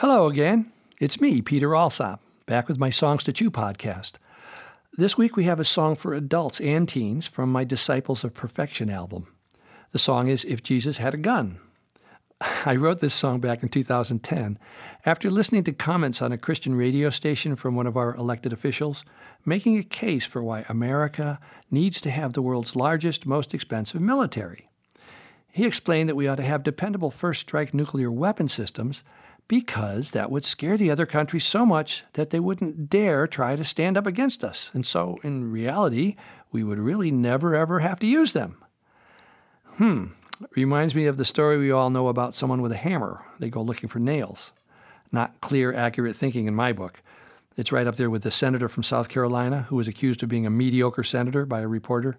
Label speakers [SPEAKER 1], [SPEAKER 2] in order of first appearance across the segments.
[SPEAKER 1] Hello again. It's me, Peter Alsop, back with my Songs to Chew podcast. This week we have a song for adults and teens from my Disciples of Perfection album. The song is If Jesus Had a Gun. I wrote this song back in 2010 after listening to comments on a Christian radio station from one of our elected officials making a case for why America needs to have the world's largest, most expensive military. He explained that we ought to have dependable first strike nuclear weapon systems because that would scare the other countries so much that they wouldn't dare try to stand up against us. And so, in reality, we would really never ever have to use them. Hmm, reminds me of the story we all know about someone with a hammer. They go looking for nails. Not clear, accurate thinking in my book. It's right up there with the senator from South Carolina who was accused of being a mediocre senator by a reporter.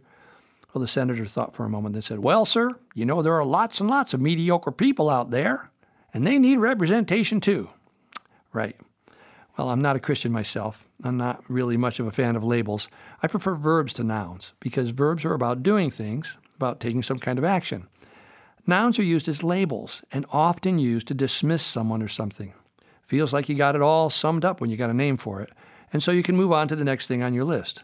[SPEAKER 1] Well, the senator thought for a moment and said, Well, sir, you know there are lots and lots of mediocre people out there and they need representation too. Right. Well, I'm not a Christian myself. I'm not really much of a fan of labels. I prefer verbs to nouns because verbs are about doing things, about taking some kind of action. Nouns are used as labels and often used to dismiss someone or something. Feels like you got it all summed up when you got a name for it, and so you can move on to the next thing on your list.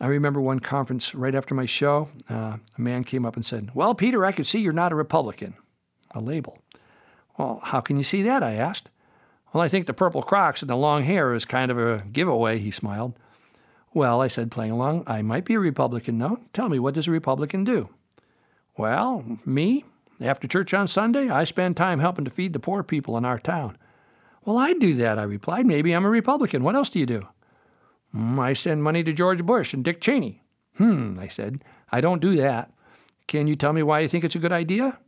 [SPEAKER 1] I remember one conference right after my show, uh, a man came up and said, Well, Peter, I can see you're not a Republican. A label. Well, how can you see that? I asked. Well, I think the purple Crocs and the long hair is kind of a giveaway, he smiled. Well, I said, playing along, I might be a Republican, though. Tell me, what does a Republican do? Well, me? After church on Sunday, I spend time helping to feed the poor people in our town. Well, I do that, I replied. Maybe I'm a Republican. What else do you do? Mm, I send money to George Bush and Dick Cheney. Hmm, I said. I don't do that. Can you tell me why you think it's a good idea?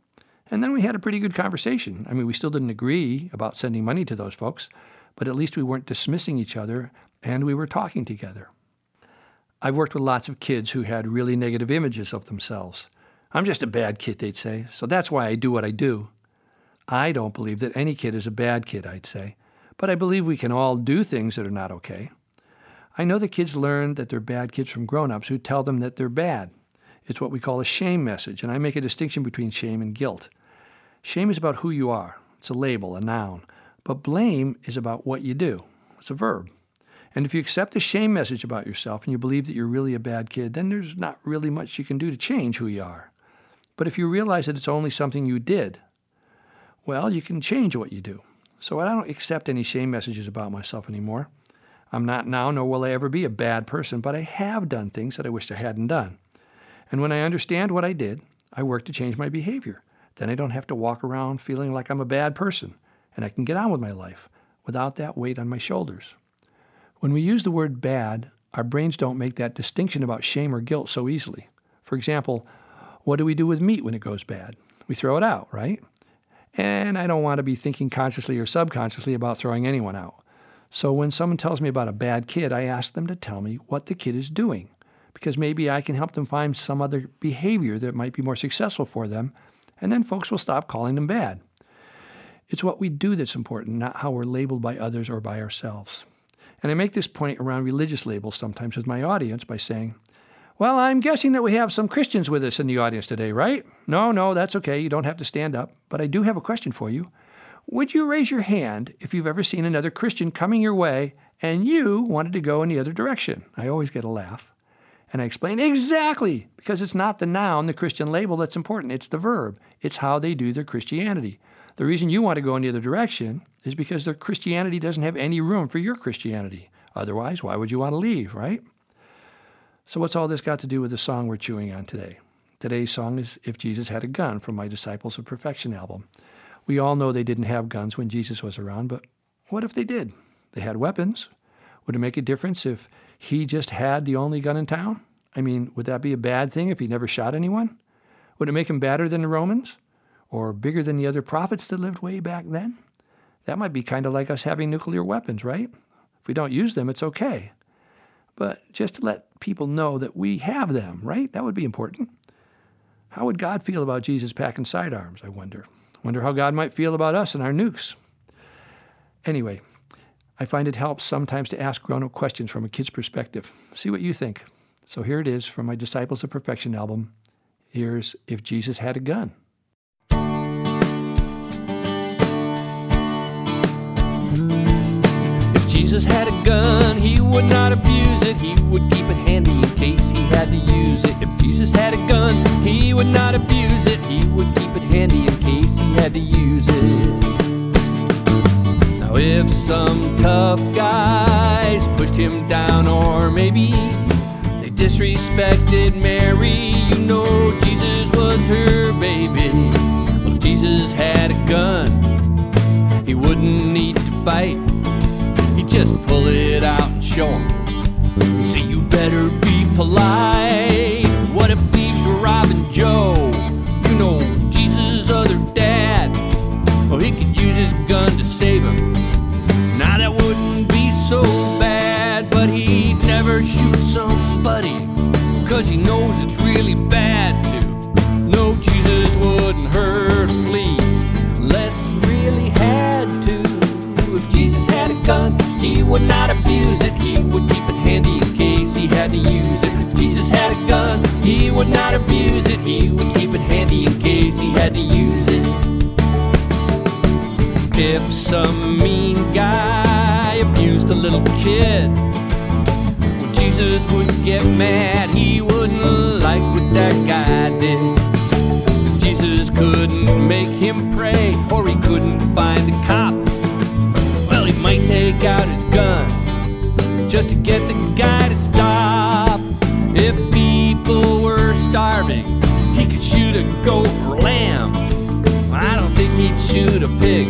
[SPEAKER 1] And then we had a pretty good conversation. I mean, we still didn't agree about sending money to those folks, but at least we weren't dismissing each other and we were talking together. I've worked with lots of kids who had really negative images of themselves. I'm just a bad kid, they'd say, so that's why I do what I do. I don't believe that any kid is a bad kid, I'd say, but I believe we can all do things that are not okay. I know the kids learn that they're bad kids from grown ups who tell them that they're bad. It's what we call a shame message, and I make a distinction between shame and guilt. Shame is about who you are, it's a label, a noun. But blame is about what you do, it's a verb. And if you accept the shame message about yourself and you believe that you're really a bad kid, then there's not really much you can do to change who you are. But if you realize that it's only something you did, well, you can change what you do. So I don't accept any shame messages about myself anymore. I'm not now, nor will I ever be a bad person, but I have done things that I wished I hadn't done. And when I understand what I did, I work to change my behavior. Then I don't have to walk around feeling like I'm a bad person, and I can get on with my life without that weight on my shoulders. When we use the word bad, our brains don't make that distinction about shame or guilt so easily. For example, what do we do with meat when it goes bad? We throw it out, right? And I don't want to be thinking consciously or subconsciously about throwing anyone out. So when someone tells me about a bad kid, I ask them to tell me what the kid is doing, because maybe I can help them find some other behavior that might be more successful for them and then folks will stop calling them bad. It's what we do that's important, not how we're labeled by others or by ourselves. And I make this point around religious labels sometimes with my audience by saying, Well, I'm guessing that we have some Christians with us in the audience today, right? No, no, that's okay. You don't have to stand up. But I do have a question for you. Would you raise your hand if you've ever seen another Christian coming your way and you wanted to go in the other direction? I always get a laugh. And I explain exactly because it's not the noun, the Christian label that's important. It's the verb. It's how they do their Christianity. The reason you want to go in the other direction is because their Christianity doesn't have any room for your Christianity. Otherwise, why would you want to leave, right? So, what's all this got to do with the song we're chewing on today? Today's song is If Jesus Had a Gun from my Disciples of Perfection album. We all know they didn't have guns when Jesus was around, but what if they did? They had weapons. Would it make a difference if he just had the only gun in town? I mean, would that be a bad thing if he never shot anyone? Would it make him badder than the Romans? Or bigger than the other prophets that lived way back then? That might be kind of like us having nuclear weapons, right? If we don't use them, it's okay. But just to let people know that we have them, right? That would be important. How would God feel about Jesus packing sidearms, I wonder? Wonder how God might feel about us and our nukes. Anyway, I find it helps sometimes to ask grown up questions from a kid's perspective. See what you think. So here it is from my Disciples of Perfection album. Here's If Jesus Had a Gun.
[SPEAKER 2] If Jesus had a gun, he pushed him down, or maybe they disrespected Mary, you know Jesus was her baby. Well, if Jesus had a gun, he wouldn't need to fight. He'd just pull it out and show him. Say, you better be polite. What if thieves were robbing Joe? You know, Jesus' other dad. Oh, he could use his gun to save him. Somebody. Cause he knows it's really bad to. No, Jesus wouldn't hurt a flea unless he really had to. If Jesus had a gun, he would not abuse it. He would keep it handy in case he had to use it. If Jesus had a gun, he would not abuse it. He would keep it handy in case he had to use it. If some mean guy abused a little kid, Jesus would get mad. He wouldn't like what that guy did. Jesus couldn't make him pray, or he couldn't find a cop. Well, he might take out his gun just to get the guy to stop. If people were starving, he could shoot a goat or lamb. I don't think he'd shoot a pig,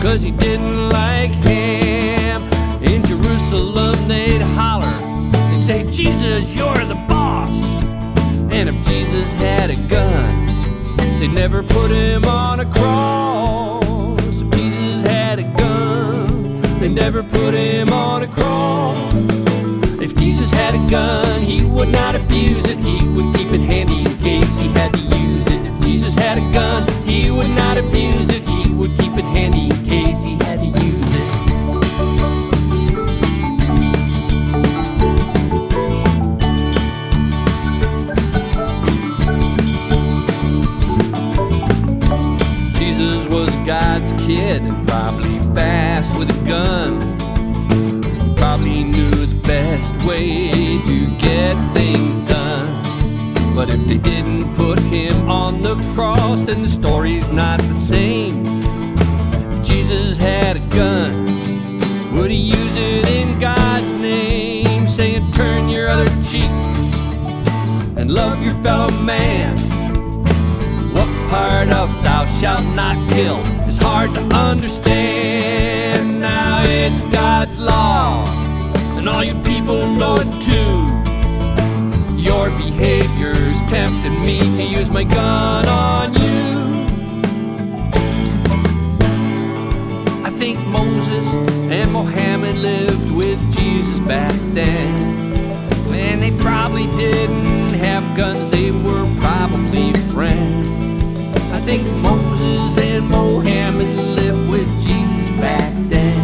[SPEAKER 2] cause he didn't like ham. You're the boss. And if Jesus had a gun, They'd never put him on a cross. If Jesus had a gun, they'd never put him on a cross. If Jesus had a gun, he would not abuse it. He would keep it handy in case he had to use it. If Jesus had a gun, he would not abuse it. He would keep it handy in case he then the story's not the same. If Jesus had a gun, would he use it in God's name? Saying, turn your other cheek and love your fellow man. What part of thou shalt not kill is hard to understand. Now it's God's law, and all you people know it too. Your behavior's tempting me to use my gun and Mohammed lived with Jesus back then. And they probably didn't have guns, they were probably friends. I think Moses and Mohammed lived with Jesus back then.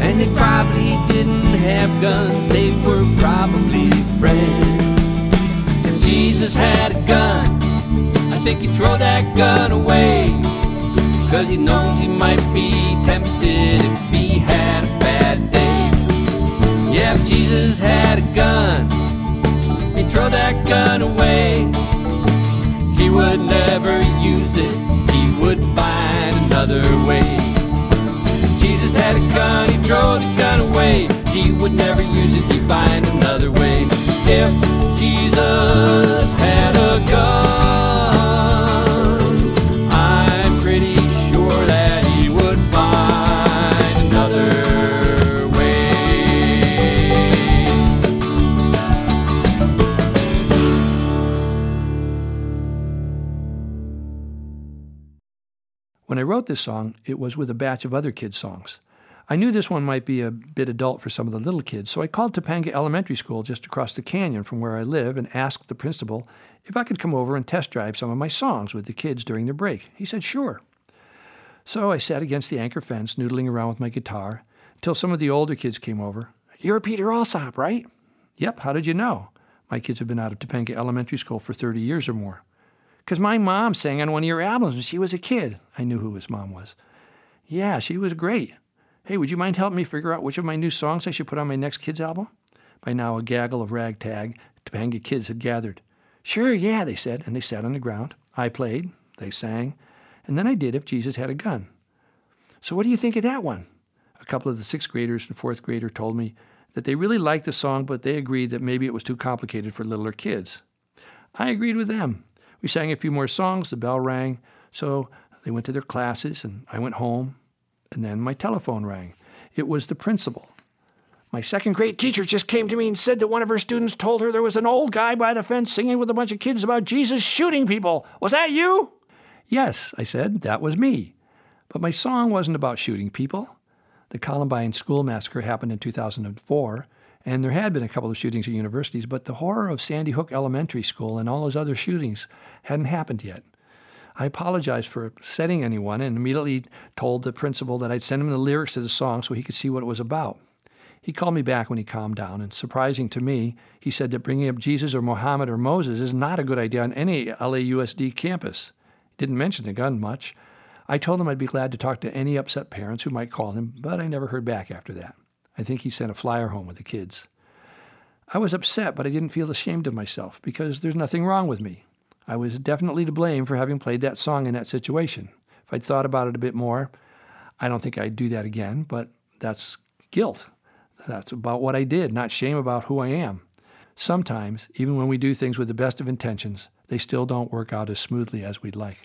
[SPEAKER 2] And they probably didn't have guns, they were probably friends. If Jesus had a gun, I think he'd throw that gun away. Cause he knows he might be would never use it, he would find another way. Jesus had a gun, he'd throw the gun away. He would never use it, he'd find another way. If Jesus When I wrote this song, it was with a batch of other kids' songs. I knew this one might be a bit adult for some of the little kids, so I called Topanga Elementary School just across the canyon from where I live and asked the principal if I could come over and test drive some of my songs with the kids during their break. He said, sure. So I sat against the anchor fence, noodling around with my guitar, until some of the older kids came over. You're Peter Alsop, right? Yep, how did you know? My kids have been out of Topanga Elementary School for 30 years or more. Because my mom sang on one of your albums when she was a kid. I knew who his mom was. Yeah, she was great.
[SPEAKER 1] Hey, would you mind helping me figure out which of my new songs I should put on my next kids' album? By now, a gaggle of ragtag Topanga kids had gathered. Sure, yeah, they said, and they sat on the ground. I played, they sang, and then I did If Jesus Had a Gun. So, what do you think of that one? A couple of the sixth graders and fourth grader told me that they really liked the song, but they agreed that maybe it was too complicated for littler kids. I agreed with them. We sang a few more songs, the bell rang, so they went to their classes, and I went home, and then my telephone rang. It was the principal. My second grade teacher just came to me and said that one of her students told her there was an old guy by the fence singing with a bunch of kids about Jesus shooting people. Was that you? Yes, I said, that was me. But my song wasn't about shooting people. The Columbine school massacre happened in 2004, and there had been a couple of shootings at universities, but the horror of Sandy Hook Elementary School and all those other shootings hadn't happened yet. I apologized for upsetting anyone and immediately told the principal that I'd send him the lyrics to the song so he could see what it was about. He called me back when he calmed down, and surprising to me, he said that bringing up Jesus or Muhammad or Moses is not a good idea on any LAUSD campus. He didn't mention the gun much. I told him I'd be glad to talk to any upset parents who might call him, but I never heard back after that. I think he sent a flyer home with the kids. I was upset, but I didn't feel ashamed of myself because there's nothing wrong with me. I was definitely to blame for having played that song in that situation. If I'd thought about it a bit more, I don't think I'd do that again, but that's guilt. That's about what I did, not shame about who I am. Sometimes, even when we do things with the best of intentions, they still don't work out as smoothly as we'd like.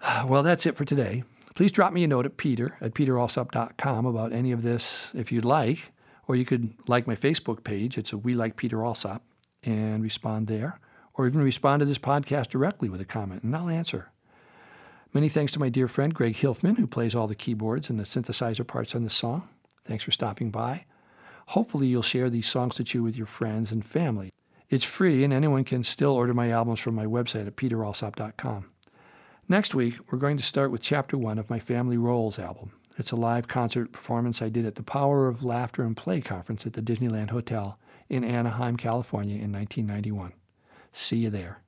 [SPEAKER 1] Well, that's it for today. Please drop me a note at peter at peteralsop.com about any of this if you'd like, or you could like my Facebook page. It's a We Like Peter Alsop and respond there, or even respond to this podcast directly with a comment, and I'll answer. Many thanks to my dear friend Greg Hilfman, who plays all the keyboards and the synthesizer parts on this song. Thanks for stopping by. Hopefully, you'll share these songs to chew with your friends and family. It's free, and anyone can still order my albums from my website at peteralsop.com. Next week, we're going to start with Chapter 1 of my Family Roles album. It's a live concert performance I did at the Power of Laughter and Play conference at the Disneyland Hotel in Anaheim, California in 1991. See you there.